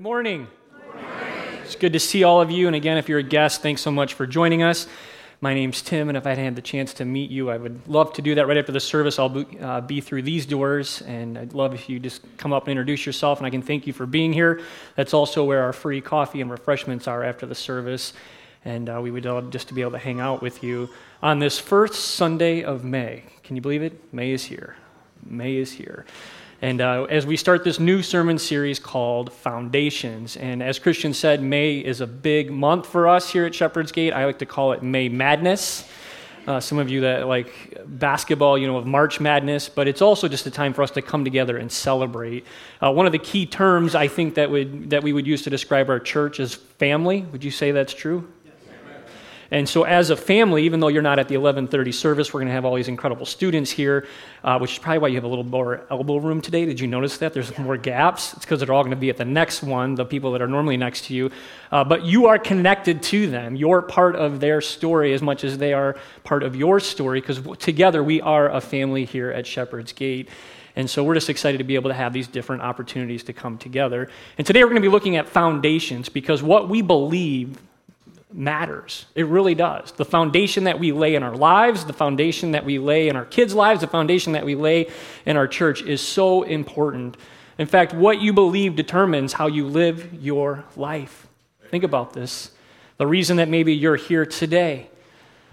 Good morning. It's good to see all of you. And again, if you're a guest, thanks so much for joining us. My name's Tim, and if I'd had the chance to meet you, I would love to do that right after the service. I'll be, uh, be through these doors, and I'd love if you just come up and introduce yourself, and I can thank you for being here. That's also where our free coffee and refreshments are after the service, and uh, we would love just to be able to hang out with you on this first Sunday of May. Can you believe it? May is here. May is here. And uh, as we start this new sermon series called Foundations, and as Christian said, May is a big month for us here at Shepherd's Gate. I like to call it May Madness. Uh, some of you that like basketball, you know, of March Madness, but it's also just a time for us to come together and celebrate. Uh, one of the key terms I think that would that we would use to describe our church is family. Would you say that's true? And so, as a family, even though you're not at the 11:30 service, we're going to have all these incredible students here, uh, which is probably why you have a little more elbow room today. Did you notice that? There's more gaps. It's because they're all going to be at the next one, the people that are normally next to you. Uh, but you are connected to them. You're part of their story as much as they are part of your story, because together we are a family here at Shepherd's Gate. And so we're just excited to be able to have these different opportunities to come together. And today we're going to be looking at foundations because what we believe matters. It really does. The foundation that we lay in our lives, the foundation that we lay in our kids' lives, the foundation that we lay in our church is so important. In fact, what you believe determines how you live your life. Think about this. The reason that maybe you're here today,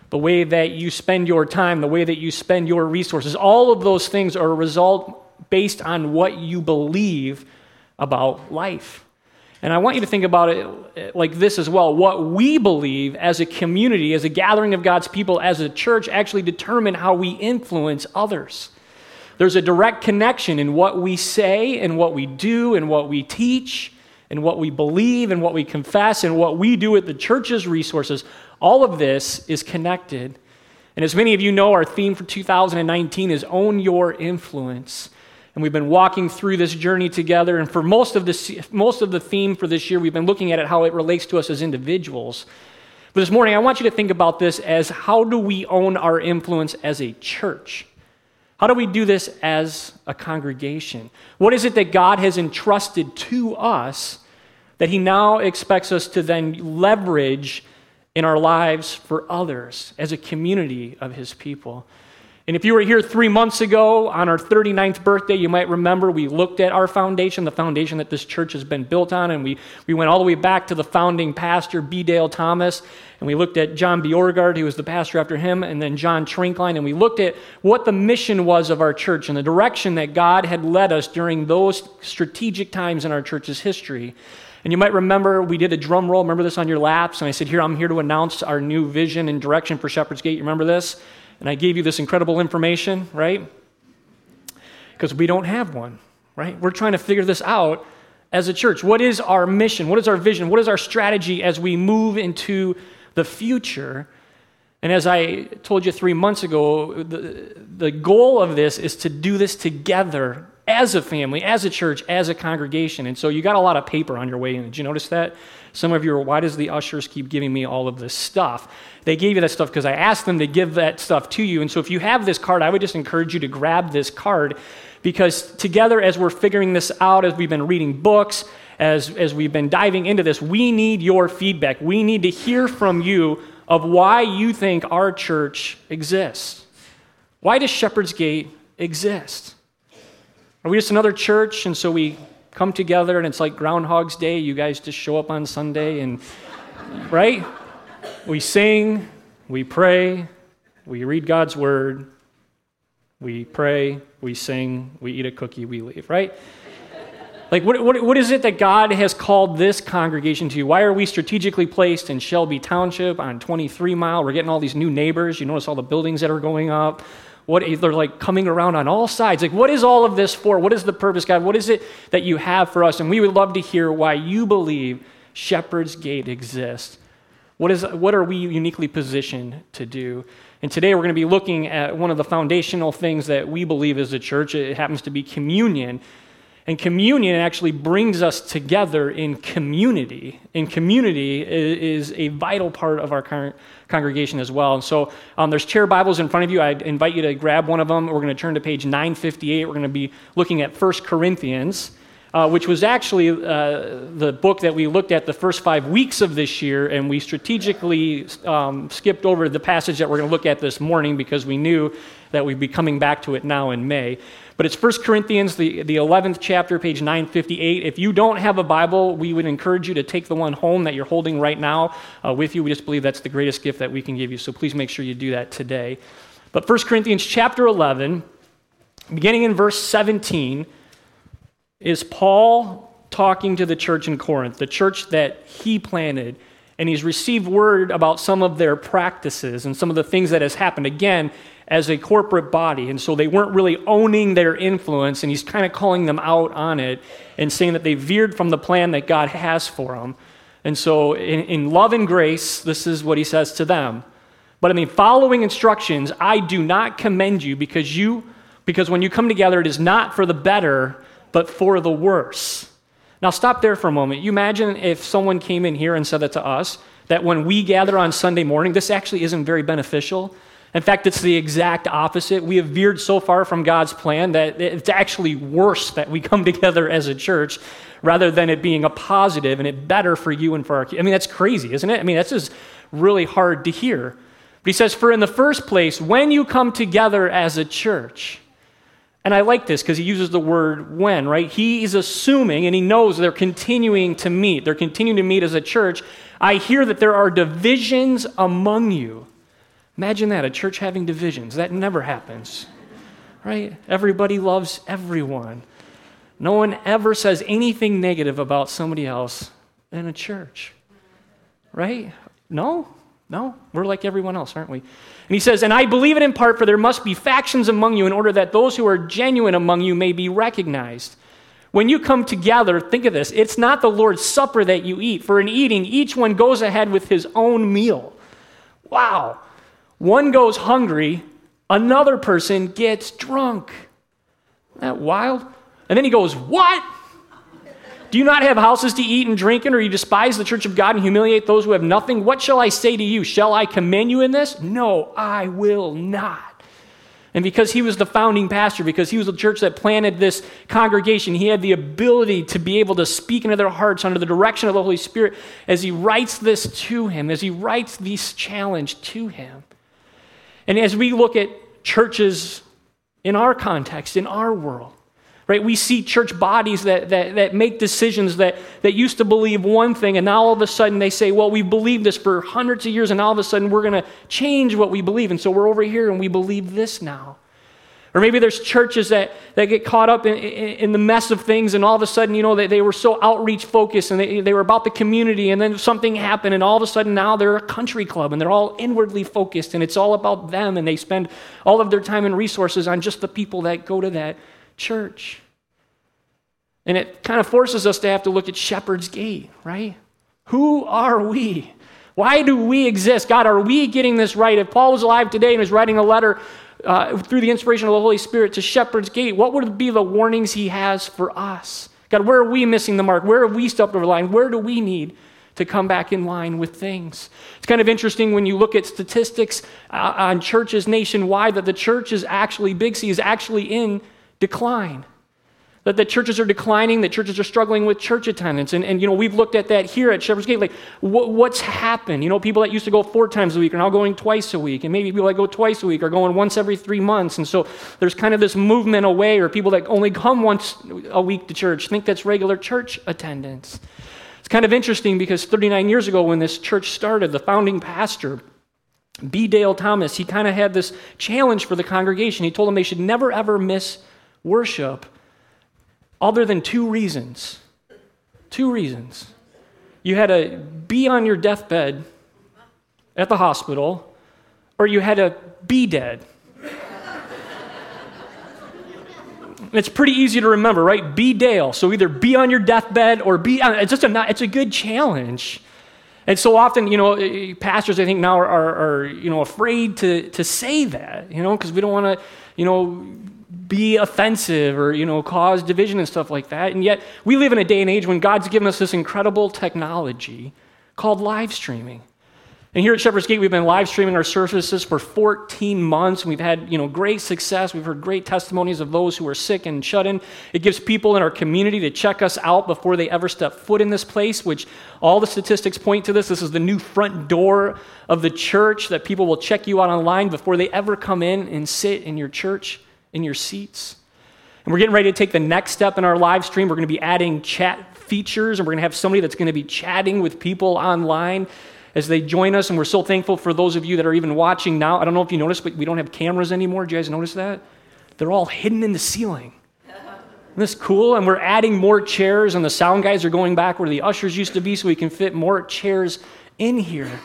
the way that you spend your time, the way that you spend your resources, all of those things are a result based on what you believe about life. And I want you to think about it eh, like this as well. What we believe as a community, as a gathering of God's people, as a church, actually determine how we influence others. There's a direct connection in what we say and what we do and what we teach and what we believe and what we confess and what we do with the church's resources. All of this is connected. And as many of you know, our theme for 2019 is Own Your Influence. And we've been walking through this journey together. And for most of, the, most of the theme for this year, we've been looking at it how it relates to us as individuals. But this morning, I want you to think about this as how do we own our influence as a church? How do we do this as a congregation? What is it that God has entrusted to us that He now expects us to then leverage in our lives for others as a community of His people? And if you were here three months ago on our 39th birthday, you might remember we looked at our foundation, the foundation that this church has been built on, and we, we went all the way back to the founding pastor, B. Dale Thomas, and we looked at John Bjorgard, who was the pastor after him, and then John Trinkline, and we looked at what the mission was of our church and the direction that God had led us during those strategic times in our church's history. And you might remember we did a drum roll. Remember this on your laps? And I said, Here, I'm here to announce our new vision and direction for Shepherd's Gate. You remember this? And I gave you this incredible information, right? Because we don't have one, right? We're trying to figure this out as a church. What is our mission? What is our vision? What is our strategy as we move into the future? And as I told you three months ago, the, the goal of this is to do this together as a family, as a church, as a congregation. And so you got a lot of paper on your way in. Did you notice that? Some of you are, why does the ushers keep giving me all of this stuff? They gave you that stuff because I asked them to give that stuff to you. And so if you have this card, I would just encourage you to grab this card because together, as we're figuring this out, as we've been reading books, as, as we've been diving into this, we need your feedback. We need to hear from you of why you think our church exists. Why does Shepherd's Gate exist? Are we just another church and so we come together and it's like Groundhog's Day? You guys just show up on Sunday and, right? We sing, we pray, we read God's word, we pray, we sing, we eat a cookie, we leave, right? Like, what, what, what is it that God has called this congregation to? Why are we strategically placed in Shelby Township on 23 Mile? We're getting all these new neighbors. You notice all the buildings that are going up. What they're like coming around on all sides. Like, what is all of this for? What is the purpose, God? What is it that you have for us? And we would love to hear why you believe Shepherd's Gate exists. What, is, what are we uniquely positioned to do? And today we're going to be looking at one of the foundational things that we believe as a church. It happens to be communion. And communion actually brings us together in community. And community is a vital part of our congregation as well. And so um, there's chair Bibles in front of you. I invite you to grab one of them. We're going to turn to page 958. We're going to be looking at 1 Corinthians. uh, which was actually uh, the book that we looked at the first five weeks of this year, and we strategically um, skipped over the passage that we're going to look at this morning because we knew that we'd be coming back to it now in May. But it's 1 Corinthians, the, the 11th chapter, page 958. If you don't have a Bible, we would encourage you to take the one home that you're holding right now uh, with you. We just believe that's the greatest gift that we can give you, so please make sure you do that today. But 1 Corinthians chapter 11, beginning in verse 17, is Paul talking to the church in Corinth, the church that he planted, and he's received word about some of their practices and some of the things that has happened again as a corporate body. And so they weren't really owning their influence, and he's kind of calling them out on it and saying that they veered from the plan that God has for them. And so, in, in love and grace, this is what he says to them. But in the following instructions, I do not commend you because you, because when you come together, it is not for the better, but for the worse. Now, stop there for a moment. You imagine if someone came in here and said that to us, that when we gather on Sunday morning, this actually isn't very beneficial. In fact, it's the exact opposite. We have veered so far from God's plan that it's actually worse that we come together as a church rather than it being a positive and it better for you and for our I mean, that's crazy, isn't it? I mean, that's just really hard to hear. But he says, For in the first place, when you come together as a church, and I like this because he uses the word when, right? He is assuming and he knows they're continuing to meet. They're continuing to meet as a church. I hear that there are divisions among you. Imagine that, a church having divisions. That never happens, right? Everybody loves everyone. No one ever says anything negative about somebody else in a church, right? No? No, we're like everyone else, aren't we? And he says, And I believe it in part, for there must be factions among you in order that those who are genuine among you may be recognized. When you come together, think of this it's not the Lord's Supper that you eat, for in eating, each one goes ahead with his own meal. Wow. One goes hungry, another person gets drunk. Isn't that wild? And then he goes, What? Do you not have houses to eat and drink in, or you despise the church of God and humiliate those who have nothing? What shall I say to you? Shall I commend you in this? No, I will not. And because he was the founding pastor, because he was the church that planted this congregation, he had the ability to be able to speak into their hearts under the direction of the Holy Spirit as he writes this to him, as he writes this challenge to him. And as we look at churches in our context, in our world, right? We see church bodies that, that, that make decisions that, that used to believe one thing, and now all of a sudden they say, well, we've believed this for hundreds of years, and all of a sudden we're going to change what we believe. And so we're over here and we believe this now. Or maybe there's churches that, that get caught up in, in, in, the mess of things, and all of a sudden, you know, they, they were so outreach focused and they, they were about the community, and then something happened, and all of a sudden now they're a country club and they're all inwardly focused, and it's all about them, and they spend all of their time and resources on just the people that go to that church. And it kind of forces us to have to look at Shepherd's Gate, right? Who are we? Why do we exist? God, are we getting this right? If Paul was alive today and was writing a letter uh, through the inspiration of the Holy Spirit to Shepherd's Gate, what would be the warnings he has for us? God, where are we missing the mark? Where have we stepped over the line? Where do we need to come back in line with things? It's kind of interesting when you look at statistics uh, on churches nationwide that the church is actually, Big C is actually in decline that the churches are declining, that churches are struggling with church attendance. And, and you know, we've looked at that here at Shepherd's Gate. Like, what, what's happened? You know, people that used to go four times a week are now going twice a week. And maybe people that go twice a week are going once every three months. And so there's kind of this movement away, or people that only come once a week to church think that's regular church attendance. It's kind of interesting because 39 years ago, when this church started, the founding pastor, B. Dale Thomas, he kind of had this challenge for the congregation. He told them they should never, ever miss worship other than two reasons. Two reasons. You had to be on your deathbed at the hospital, or you had to be dead. it's pretty easy to remember, right? Be Dale. So either be on your deathbed or be. Uh, it's just a. It's a good challenge. And so often, you know, eh, pastors I think now are, are, are you know afraid to to say that, you know, because we don't want to, you know, be offensive or you know cause division and stuff like that and yet we live in a day and age when god's given us this incredible technology called live streaming And here at Shepherd's Gate, we've been live streaming our services for 14 months. and We've had, you know, great success. We've heard great testimonies of those who are sick and shut in. It gives people in our community to check us out before they ever step foot in this place, which all the statistics point to this. This is the new front door of the church that people will check you out online before they ever come in and sit in your church, in your seats. And we're getting ready to take the next step in our live stream. We're going to be adding chat features, and we're going to have somebody that's going to be chatting with people online as they join us. And we're so thankful for those of you that are even watching now. I don't know if you noticed, but we don't have cameras anymore. Do you guys notice that? They're all hidden in the ceiling. Isn't this cool? And we're adding more chairs, and the sound guys are going back where the ushers used to be so we can fit more chairs in here.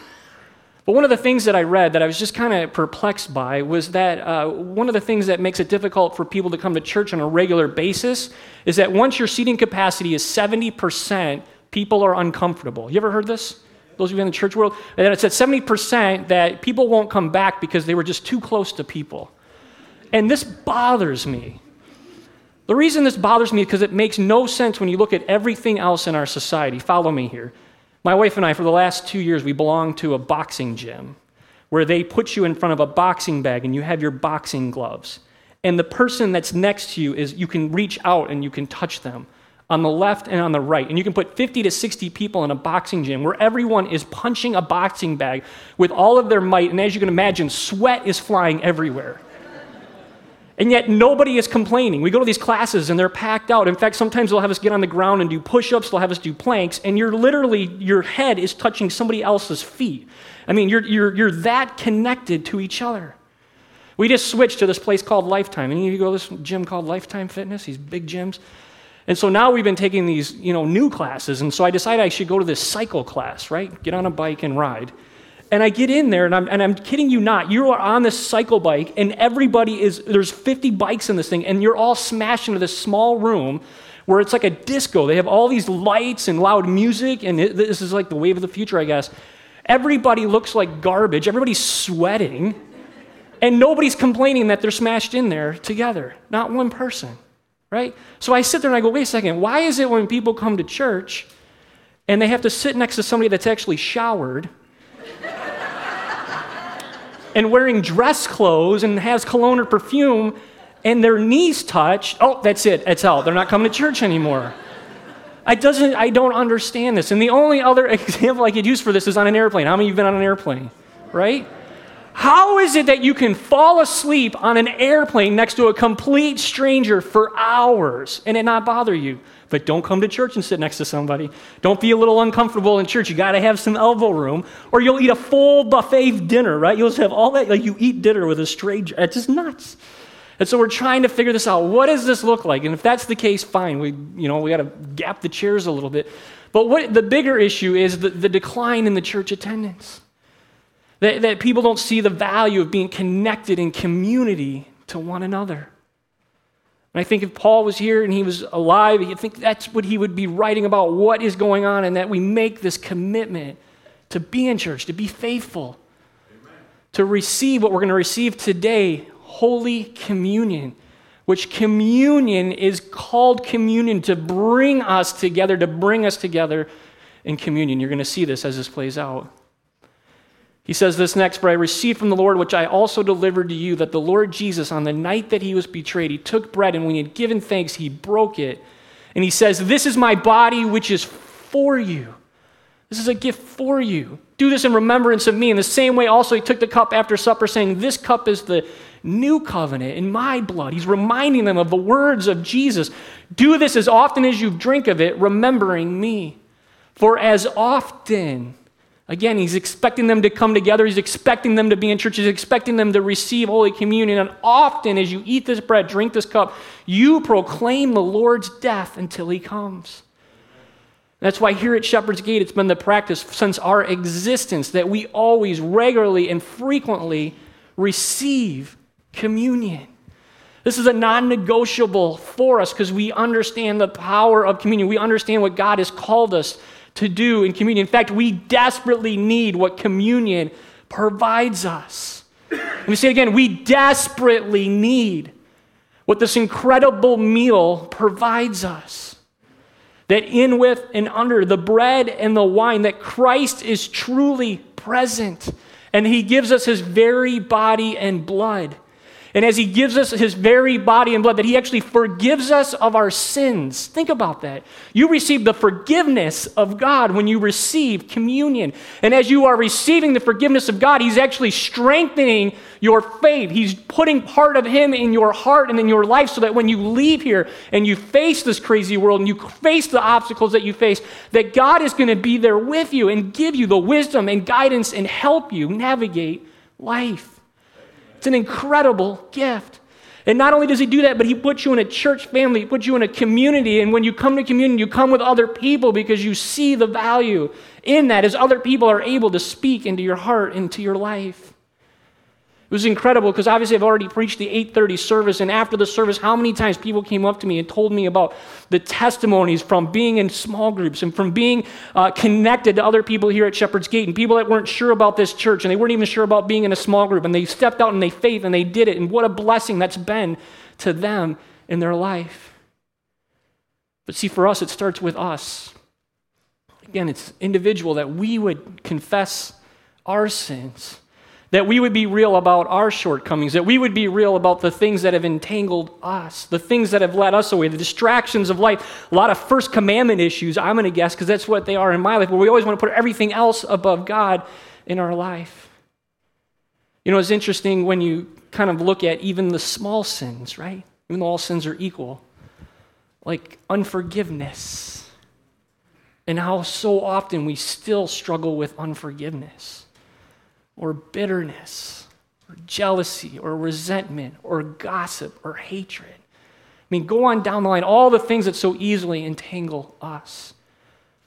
But one of the things that I read that I was just kind of perplexed by was that uh, one of the things that makes it difficult for people to come to church on a regular basis is that once your seating capacity is 70%, people are uncomfortable. You ever heard this? those of you in the church world, and it's at 70% that people won't come back because they were just too close to people. And this bothers me. The reason this bothers me is because it makes no sense when you look at everything else in our society. Follow me here. My wife and I, for the last two years, we belong to a boxing gym where they put you in front of a boxing bag and you have your boxing gloves. And the person that's next to you is you can reach out and you can touch them on the left and on the right. And you can put 50 to 60 people in a boxing gym where everyone is punching a boxing bag with all of their might. And as you can imagine, sweat is flying everywhere. And yet nobody is complaining. We go to these classes and they're packed out. In fact, sometimes they'll have us get on the ground and do push ups, they'll have us do planks, and you're literally, your head is touching somebody else's feet. I mean, you're, you're, you're that connected to each other. We just switched to this place called Lifetime. Any of you go to this gym called Lifetime Fitness, these big gyms? And so now we've been taking these, you know, new classes. And so I decided I should go to this cycle class, right? Get on a bike and ride. And I get in there, and I'm, and I'm kidding you not. You are on this cycle bike, and everybody is, there's 50 bikes in this thing, and you're all smashed into this small room where it's like a disco. They have all these lights and loud music, and it, this is like the wave of the future, I guess. Everybody looks like garbage, everybody's sweating, and nobody's complaining that they're smashed in there together. Not one person right? So I sit there and I go, wait a second, why is it when people come to church and they have to sit next to somebody that's actually showered and wearing dress clothes and has cologne or perfume and their knees touch, oh, that's it, that's out. They're not coming to church anymore. I, doesn't, I don't understand this. And the only other example I could use for this is on an airplane. How many of you been on an airplane? Right? How is it that you can fall asleep on an airplane next to a complete stranger for hours and it not bother you? But don't come to church and sit next to somebody. Don't be a little uncomfortable in church. You got to have some elbow room, or you'll eat a full buffet dinner, right? You'll just have all that, like you eat dinner with a stranger. It's just nuts. And so we're trying to figure this out. What does this look like? And if that's the case, fine. We, you know, we got to gap the chairs a little bit. But what the bigger issue is the, the decline in the church attendance. That, that people don't see the value of being connected in community to one another. And I think if Paul was here and he was alive, I think that's what he would be writing about what is going on, and that we make this commitment to be in church, to be faithful, Amen. to receive what we're going to receive today Holy Communion, which communion is called communion to bring us together, to bring us together in communion. You're going to see this as this plays out. He says this next, for I received from the Lord, which I also delivered to you, that the Lord Jesus, on the night that he was betrayed, he took bread, and when he had given thanks, he broke it. And he says, This is my body, which is for you. This is a gift for you. Do this in remembrance of me. In the same way, also, he took the cup after supper, saying, This cup is the new covenant in my blood. He's reminding them of the words of Jesus. Do this as often as you drink of it, remembering me. For as often Again, he's expecting them to come together. He's expecting them to be in church. He's expecting them to receive Holy Communion. And often, as you eat this bread, drink this cup, you proclaim the Lord's death until he comes. That's why here at Shepherd's Gate, it's been the practice since our existence that we always regularly and frequently receive communion. This is a non negotiable for us because we understand the power of communion. We understand what God has called us to do in communion. In fact, we desperately need what communion provides us. Let me say again we desperately need what this incredible meal provides us. That in, with, and under the bread and the wine, that Christ is truly present. And he gives us his very body and blood. And as he gives us his very body and blood, that he actually forgives us of our sins. Think about that. You receive the forgiveness of God when you receive communion. And as you are receiving the forgiveness of God, he's actually strengthening your faith. He's putting part of him in your heart and in your life so that when you leave here and you face this crazy world and you face the obstacles that you face, that God is going to be there with you and give you the wisdom and guidance and help you navigate life. It's an incredible gift. And not only does he do that, but he puts you in a church family, he puts you in a community. And when you come to communion, you come with other people because you see the value in that as other people are able to speak into your heart, into your life. It was incredible because obviously I've already preached the 8:30 service and after the service how many times people came up to me and told me about the testimonies from being in small groups and from being uh, connected to other people here at Shepherd's Gate and people that weren't sure about this church and they weren't even sure about being in a small group and they stepped out in their faith and they did it and what a blessing that's been to them in their life. But see for us it starts with us. Again, it's individual that we would confess our sins that we would be real about our shortcomings, that we would be real about the things that have entangled us, the things that have led us away, the distractions of life. A lot of first commandment issues, I'm going to guess, because that's what they are in my life, where we always want to put everything else above God in our life. You know, it's interesting when you kind of look at even the small sins, right? Even though all sins are equal, like unforgiveness, and how so often we still struggle with unforgiveness or bitterness or jealousy or resentment or gossip or hatred. I mean, go on down the line, all the things that so easily entangle us.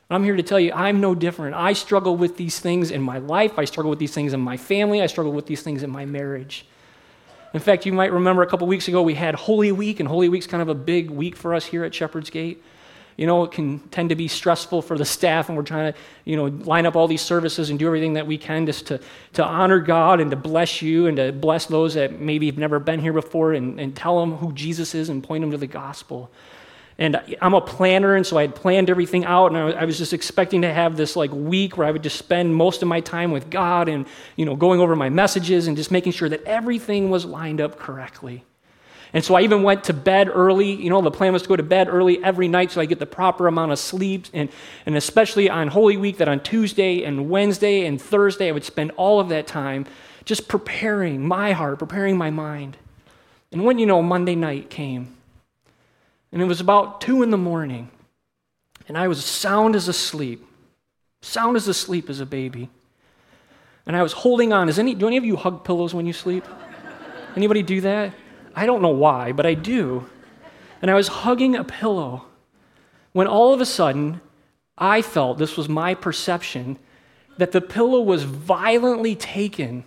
I'm here to tell you, I'm no different. I struggle with these things in my life. I struggle with these things in my family. I struggle with these things in my marriage. In fact, you might remember a couple weeks ago we had Holy Week, and Holy Week's kind of a big week for us here at Shepherd's Gate. You know, it can tend to be stressful for the staff, and we're trying to, you know, line up all these services and do everything that we can just to, to honor God and to bless you and to bless those that maybe have never been here before and, and tell them who Jesus is and point them to the gospel. And I'm a planner, and so I had planned everything out, and I was just expecting to have this like week where I would just spend most of my time with God and, you know, going over my messages and just making sure that everything was lined up correctly. And so I even went to bed early. You know, the plan was to go to bed early every night so I get the proper amount of sleep. And, and especially on Holy Week, that on Tuesday and Wednesday and Thursday, I would spend all of that time just preparing my heart, preparing my mind. And when you know, Monday night came. And it was about two in the morning. And I was sound as asleep, sound as asleep as a baby. And I was holding on. Is any, do any of you hug pillows when you sleep? Anybody do that? I don't know why, but I do. And I was hugging a pillow when all of a sudden I felt this was my perception that the pillow was violently taken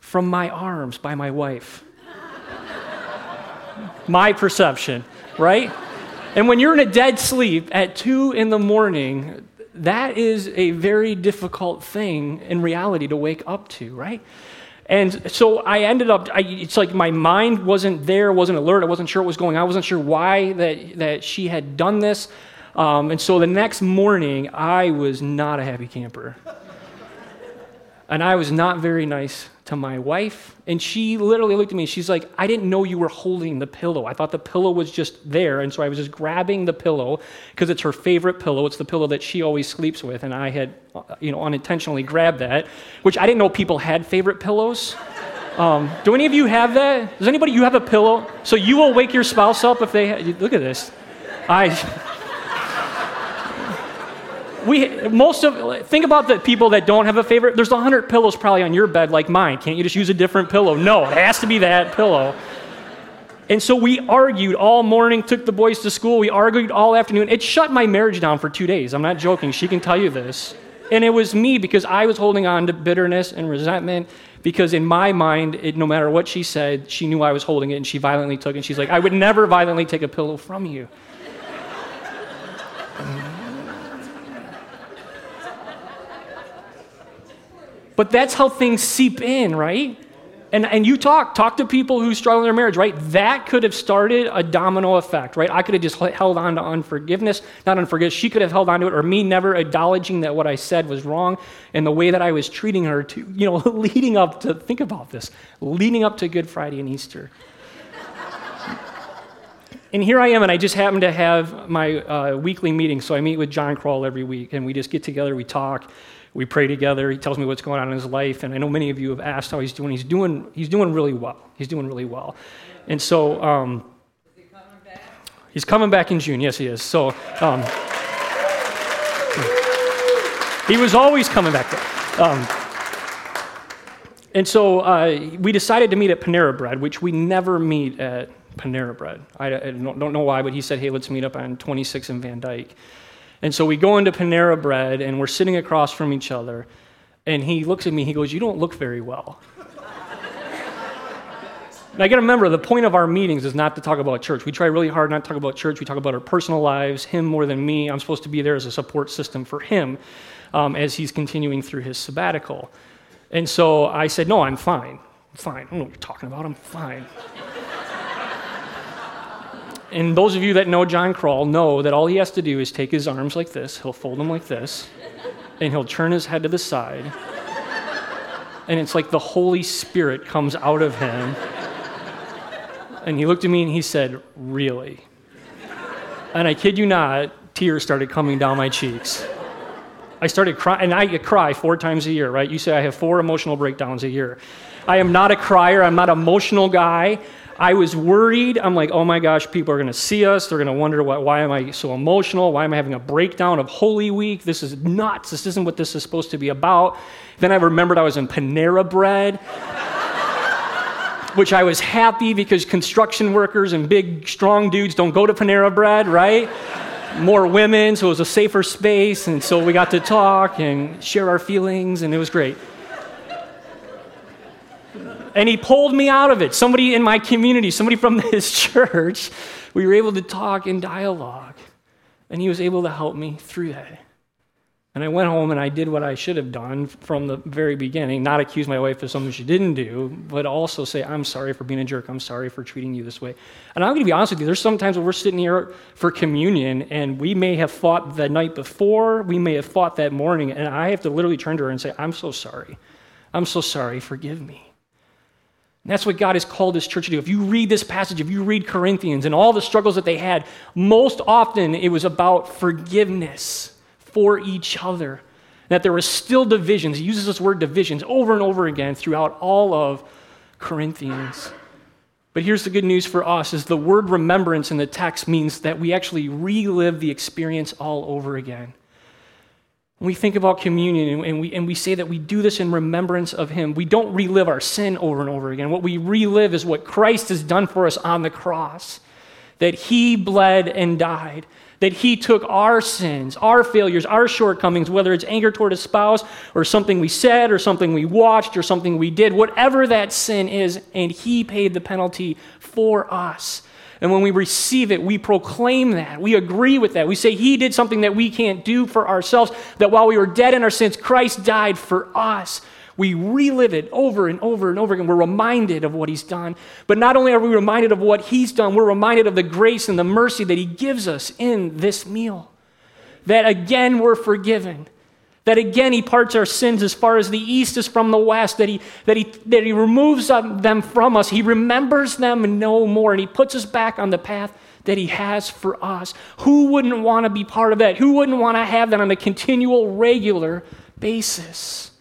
from my arms by my wife. my perception, right? And when you're in a dead sleep at two in the morning, that is a very difficult thing in reality to wake up to, right? And so I ended up, I, it's like my mind wasn't there, wasn't alert, I wasn't sure what was going on, I wasn't sure why that, that she had done this. Um, and so the next morning, I was not a happy camper. And I was not very nice to my wife. And she literally looked at me. She's like, I didn't know you were holding the pillow. I thought the pillow was just there. And so I was just grabbing the pillow because it's her favorite pillow. It's the pillow that she always sleeps with. And I had, you know, unintentionally grabbed that, which I didn't know people had favorite pillows. Um, do any of you have that? Does anybody, you have a pillow? So you will wake your spouse up if they, look at this. I, we most of think about the people that don't have a favorite. There's a hundred pillows probably on your bed like mine. Can't you just use a different pillow? No, it has to be that pillow. And so we argued all morning, took the boys to school. We argued all afternoon. It shut my marriage down for two days. I'm not joking. She can tell you this. And it was me because I was holding on to bitterness and resentment because in my mind, it, no matter what she said, she knew I was holding it and she violently took it. And she's like, I would never violently take a pillow from you. But that's how things seep in, right? And, and you talk, talk to people who struggle in their marriage, right? That could have started a domino effect, right? I could have just held on to unforgiveness, not unforgiveness. She could have held on to it, or me never acknowledging that what I said was wrong and the way that I was treating her to, you know, leading up to, think about this, leading up to Good Friday and Easter. and here I am, and I just happen to have my uh, weekly meeting. So I meet with John Kroll every week, and we just get together, we talk, we pray together. He tells me what's going on in his life, and I know many of you have asked how he's doing. He's doing, he's doing really well. He's doing really well. And so, um, he coming he's coming back in June. Yes, he is. So, um, he was always coming back. Um, and so uh, we decided to meet at Panera Bread, which we never meet at Panera Bread. I, I don't, don't know why, but he said, hey, let's meet up on 26 in Van Dyke. And so we go into Panera Bread and we're sitting across from each other. And he looks at me, he goes, You don't look very well. I got to remember the point of our meetings is not to talk about church. We try really hard not to talk about church. We talk about our personal lives, him more than me. I'm supposed to be there as a support system for him um, as he's continuing through his sabbatical. And so I said, No, I'm fine. I'm fine. I don't know what you're talking about. I'm fine. And those of you that know John Kroll know that all he has to do is take his arms like this, he'll fold them like this, and he'll turn his head to the side. And it's like the Holy Spirit comes out of him. And he looked at me and he said, Really? And I kid you not, tears started coming down my cheeks. I started crying, and I cry four times a year, right? You say I have four emotional breakdowns a year. I am not a crier, I'm not an emotional guy. I was worried. I'm like, oh my gosh, people are going to see us. They're going to wonder why, why am I so emotional? Why am I having a breakdown of Holy Week? This is nuts. This isn't what this is supposed to be about. Then I remembered I was in Panera Bread, which I was happy because construction workers and big, strong dudes don't go to Panera Bread, right? More women, so it was a safer space. And so we got to talk and share our feelings, and it was great and he pulled me out of it. Somebody in my community, somebody from his church, we were able to talk in dialogue. And he was able to help me through that. And I went home and I did what I should have done from the very beginning not accuse my wife of something she didn't do, but also say, I'm sorry for being a jerk. I'm sorry for treating you this way. And I'm going to be honest with you, there's sometimes when we're sitting here for communion and we may have fought the night before, we may have fought that morning, and I have to literally turn to her and say, I'm so sorry. I'm so sorry. Forgive me. And that's what God has called this church to do. If you read this passage, if you read Corinthians and all the struggles that they had, most often it was about forgiveness for each other. That there were still divisions. He uses this word divisions over and over again throughout all of Corinthians. But here's the good news for us is the word remembrance in the text means that we actually relive the experience all over again. We think about communion and we, and we say that we do this in remembrance of Him, we don't relive our sin over and over again. What we relive is what Christ has done for us on the cross that He bled and died, that He took our sins, our failures, our shortcomings, whether it's anger toward a spouse or something we said or something we watched or something we did, whatever that sin is, and He paid the penalty for us. And when we receive it, we proclaim that. We agree with that. We say He did something that we can't do for ourselves, that while we were dead in our sins, Christ died for us. We relive it over and over and over again. We're reminded of what He's done. But not only are we reminded of what He's done, we're reminded of the grace and the mercy that He gives us in this meal. That again, we're forgiven that again, He parts our sins as far as the east is from the west, that He, that he, that he removes them from us. He remembers them no more, and He puts us back on the path that He has for us. Who wouldn't want to be part of that? Who wouldn't want to have that on a continual, regular basis?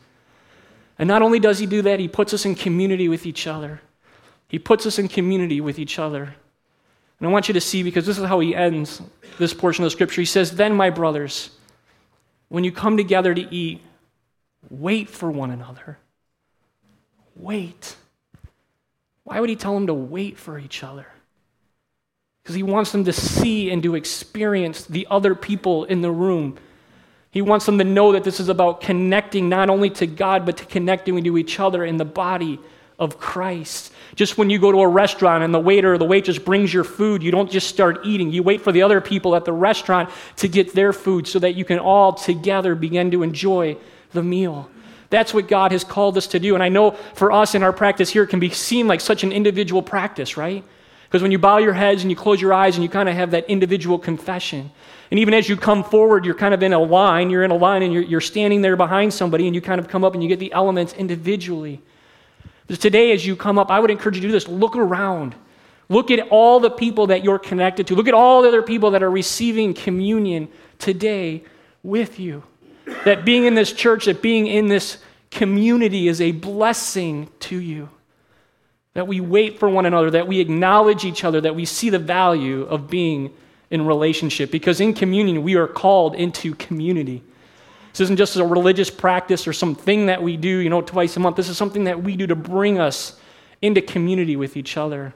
And not only does He do that, He puts us in community with each other. He puts us in community with each other. And I want you to see, because this is how He ends this portion of the scripture. He says, Then, my brothers, when you come together to eat, wait for one another. Wait. Why would he tell them to wait for each other? Because he wants them to see and to experience the other people in the room. He wants them to know that this is about connecting not only to God, but to connecting to each other in the body of Christ. Just when you go to a restaurant and the waiter or the waitress brings your food, you don't just start eating. You wait for the other people at the restaurant to get their food so that you can all together begin to enjoy the meal. That's what God has called us to do. And I know for us in our practice here, it can be seen like such an individual practice, right? Because when you bow your heads and you close your eyes and you kind of have that individual confession, and even as you come forward, you're kind of in a line, you're in a line and you're, you're standing there behind somebody and you kind of come up and you get the elements individually. Today, as you come up, I would encourage you to do this. Look around. Look at all the people that you're connected to. Look at all the other people that are receiving communion today with you. That being in this church, that being in this community is a blessing to you. That we wait for one another, that we acknowledge each other, that we see the value of being in relationship. Because in communion, we are called into community. This isn't just a religious practice or something that we do, you know, twice a month. This is something that we do to bring us into community with each other.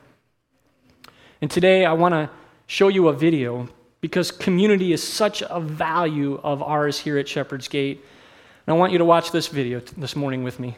And today I want to show you a video because community is such a value of ours here at Shepherd's Gate. And I want you to watch this video this morning with me.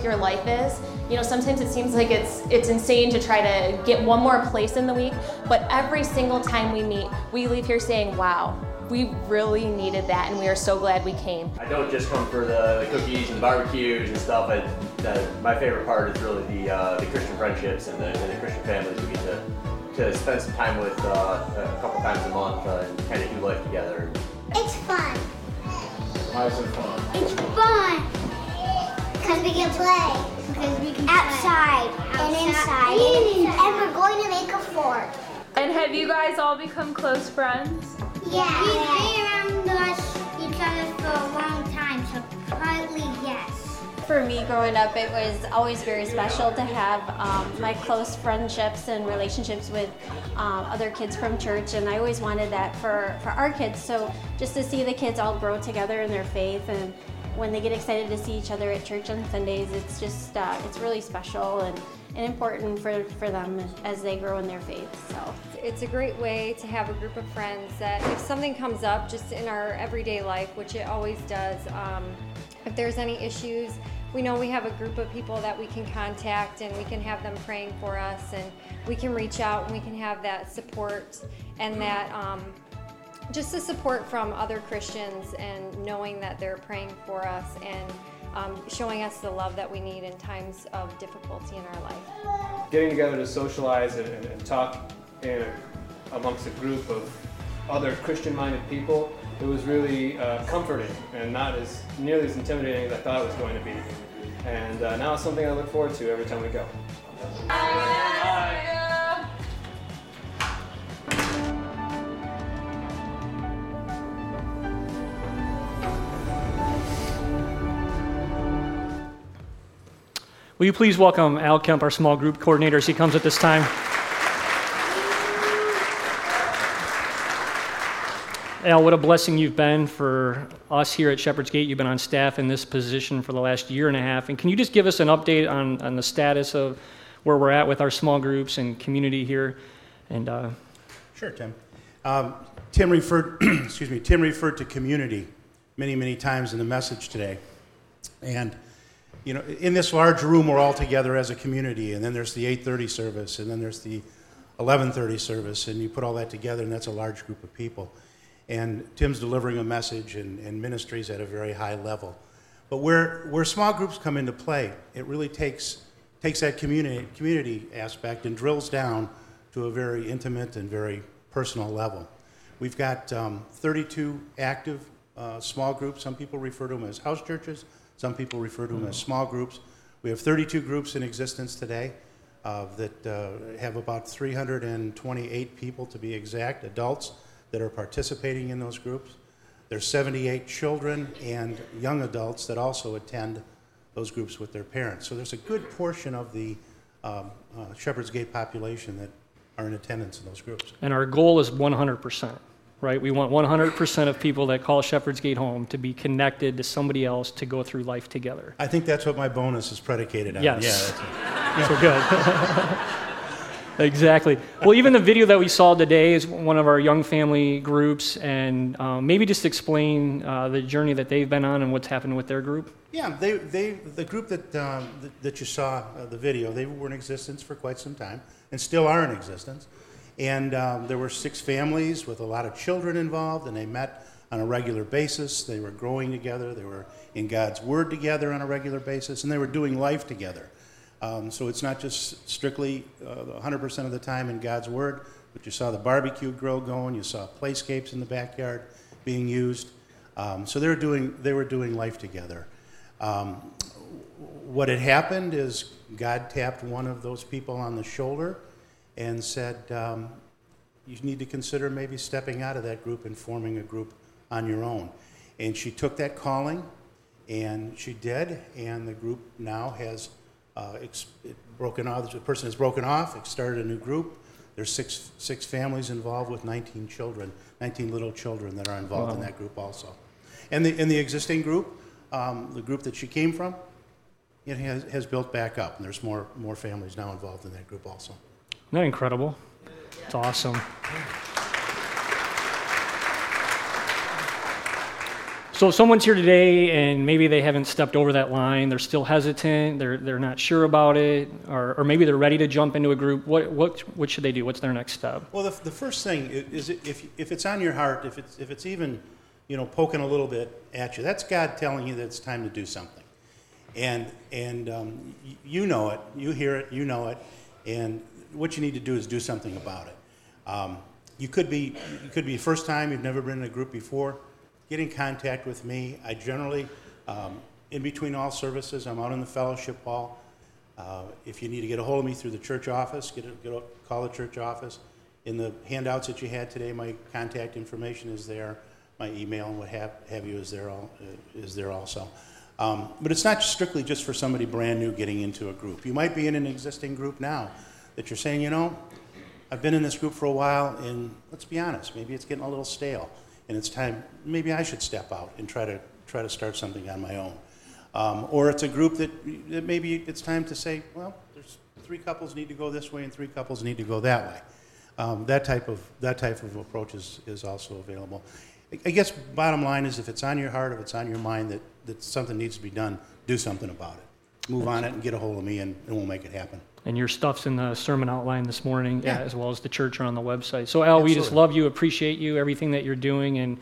Hectic your life is. You know, sometimes it seems like it's it's insane to try to get one more place in the week, but every single time we meet, we leave here saying, "Wow, we really needed that, and we are so glad we came. I don't just come for the, the cookies and the barbecues and stuff. I, my favorite part is really the uh, the Christian friendships and the, and the, Christian families we get to, to spend some time with uh, a couple times a month uh, and kind of do life together. It's fun. Why is it fun? It's fun. Because we can play. Because we can outside, outside and inside. And, and we're going to make a fort. And have you guys all become close friends? Yeah. We've been around each other for a long time, so partly yes. For me growing up, it was always very special to have um, my close friendships and relationships with um, other kids from church, and I always wanted that for, for our kids. So just to see the kids all grow together in their faith and when they get excited to see each other at church on Sundays, it's just uh, it's really special and, and important for, for them as they grow in their faith. So it's a great way to have a group of friends that if something comes up just in our everyday life, which it always does, um, if there's any issues, we know we have a group of people that we can contact and we can have them praying for us and we can reach out and we can have that support and that um, just the support from other Christians and knowing that they're praying for us and um, showing us the love that we need in times of difficulty in our life. Getting together to socialize and, and, and talk in amongst a group of other Christian-minded people, it was really uh, comforting and not as nearly as intimidating as I thought it was going to be. And uh, now it's something I look forward to every time we go. Will you please welcome Al Kemp, our small group coordinator, as he comes at this time? Al, what a blessing you've been for us here at Shepherd's Gate. You've been on staff in this position for the last year and a half. And can you just give us an update on, on the status of where we're at with our small groups and community here? And uh... Sure, Tim. Um, Tim referred, excuse me, Tim referred to community many, many times in the message today. And you know, in this large room, we're all together as a community, and then there's the 8:30 service, and then there's the 11:30 service, and you put all that together, and that's a large group of people. And Tim's delivering a message and, and ministries at a very high level. But where, where small groups come into play, it really takes, takes that community, community aspect and drills down to a very intimate and very personal level. We've got um, 32 active uh, small groups. Some people refer to them as house churches. Some people refer to them as small groups. We have 32 groups in existence today uh, that uh, have about 328 people, to be exact, adults that are participating in those groups. There's 78 children and young adults that also attend those groups with their parents. So there's a good portion of the um, uh, Shepherd's Gate population that are in attendance in those groups. And our goal is 100%. Right? We want 100% of people that call Shepherd's Gate home to be connected to somebody else to go through life together. I think that's what my bonus is predicated on. Yes. Yeah, So good. exactly. Well, even the video that we saw today is one of our young family groups, and um, maybe just explain uh, the journey that they've been on and what's happened with their group. Yeah, they, they, the group that, um, that, that you saw, uh, the video, they were in existence for quite some time and still are in existence. And um, there were six families with a lot of children involved, and they met on a regular basis. They were growing together, they were in God's Word together on a regular basis, and they were doing life together. Um, so it's not just strictly uh, 100% of the time in God's Word, but you saw the barbecue grill going, you saw playscapes in the backyard being used. Um, so they were doing, they were doing life together. Um, what had happened is God tapped one of those people on the shoulder and said, um, You need to consider maybe stepping out of that group and forming a group on your own. And she took that calling, and she did, and the group now has uh, ex- broken off. The person has broken off, it started a new group. There's six, six families involved with 19 children, 19 little children that are involved in that group also. And the, in the existing group, um, the group that she came from, it has, has built back up, and there's more, more families now involved in that group also. Isn't that incredible? It's awesome. So if someone's here today and maybe they haven't stepped over that line, they're still hesitant, they're, they're not sure about it, or, or maybe they're ready to jump into a group, what, what, what should they do? What's their next step? Well, the, the first thing is if, if it's on your heart, if it's, if it's even, you know, poking a little bit at you, that's God telling you that it's time to do something. And, and um, you know it, you hear it, you know it, and what you need to do is do something about it. Um, you could be, you could be first time, you've never been in a group before, get in contact with me. I generally, um, in between all services, I'm out in the fellowship hall. Uh, If you need to get a hold of me through the church office, get a, get a, call the church office. In the handouts that you had today, my contact information is there, my email and what have, have you is there, all, uh, is there also. Um, but it's not strictly just for somebody brand new getting into a group. You might be in an existing group now that you're saying, you know, I've been in this group for a while, and let's be honest, maybe it's getting a little stale, and it's time. Maybe I should step out and try to try to start something on my own. Um, or it's a group that, that maybe it's time to say, well, there's three couples need to go this way, and three couples need to go that way. Um, that type of that type of approach is, is also available. I- guess bottom line is if it's on your heart, if it's on your mind that, that something needs to be done, do something about it. Move on it and get a hold of me, and, and we'll make it happen. And your stuff's in the sermon outline this morning, Yeah. as well as the church or on the website. So, Al, we just love you, appreciate you, everything that you're doing, and,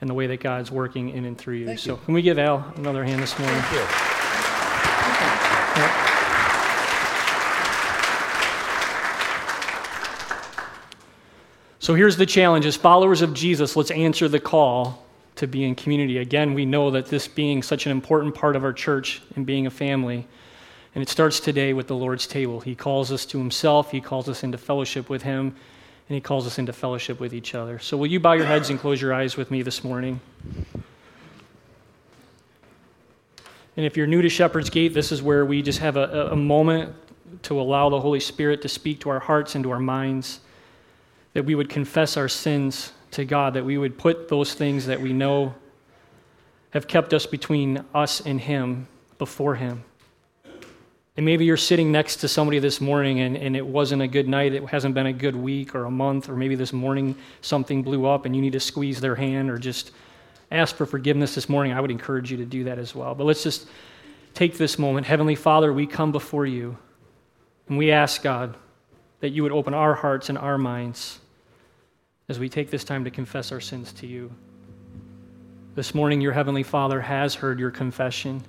and the way that God's working in and through you. Thank so, you. can we give Al another hand this morning? Thank you. So here's the challenge as followers of Jesus, let's answer the call to be in community. Again, we know that this being such an important part of our church and being a family, and it starts today with the Lord's table. He calls us to Himself, He calls us into fellowship with Him, and He calls us into fellowship with each other. So will you bow your heads and close your eyes with me this morning? And if you're new to Shepherd's Gate, this is where we just have a, a- moment to allow the Holy Spirit to speak to our hearts and to our minds that we would confess our sins to God, that we would put those things that we know have kept us between us and Him before Him. And maybe you're sitting next to somebody this morning and, and it wasn't a good night, it hasn't been a good week or a month, or maybe this morning something blew up and you need to squeeze their hand or just ask for forgiveness this morning. I would encourage you to do that as well. But let's just take this moment. Heavenly Father, we come before you and we ask, God, that you would open our hearts and our minds as we take this time to confess our sins to you. This morning, your Heavenly Father has heard your confession.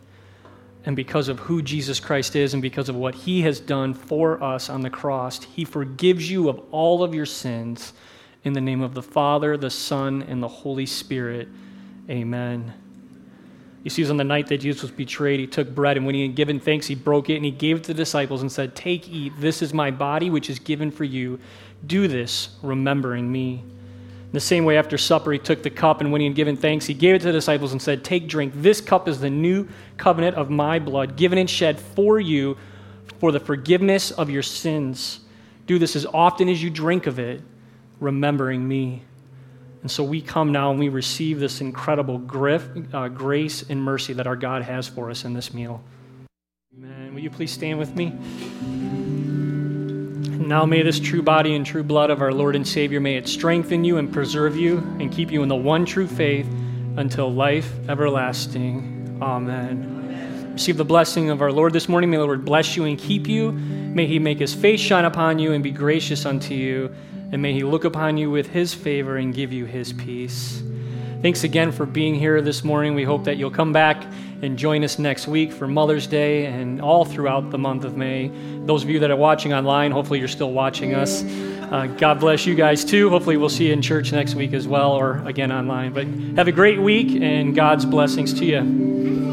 And because of who Jesus Christ is and because of what he has done for us on the cross, he forgives you of all of your sins. In the name of the Father, the Son, and the Holy Spirit. Amen. You see, on the night that Jesus was betrayed, he took bread, and when he had given thanks, he broke it and he gave it to the disciples and said, Take, eat, this is my body, which is given for you. Do this, remembering me. In the same way, after supper, he took the cup, and when he had given thanks, he gave it to the disciples and said, Take, drink. This cup is the new covenant of my blood, given and shed for you for the forgiveness of your sins. Do this as often as you drink of it, remembering me. And so we come now and we receive this incredible grif, uh, grace and mercy that our God has for us in this meal. Amen. Will you please stand with me? Now may this true body and true blood of our Lord and Savior may it strengthen you and preserve you and keep you in the one true faith until life everlasting. Amen. Receive the blessing of our Lord this morning. May the Lord bless you and keep you. May he make his face shine upon you and be gracious unto you. And may he look upon you with his favor and give you his peace. Thanks again for being here this morning. We hope that you'll come back and join us next week for Mother's Day and all throughout the month of May. Those of you that are watching online, hopefully you're still watching us. Uh, God bless you guys too. Hopefully we'll see you in church next week as well or again online. But have a great week and God's blessings to you.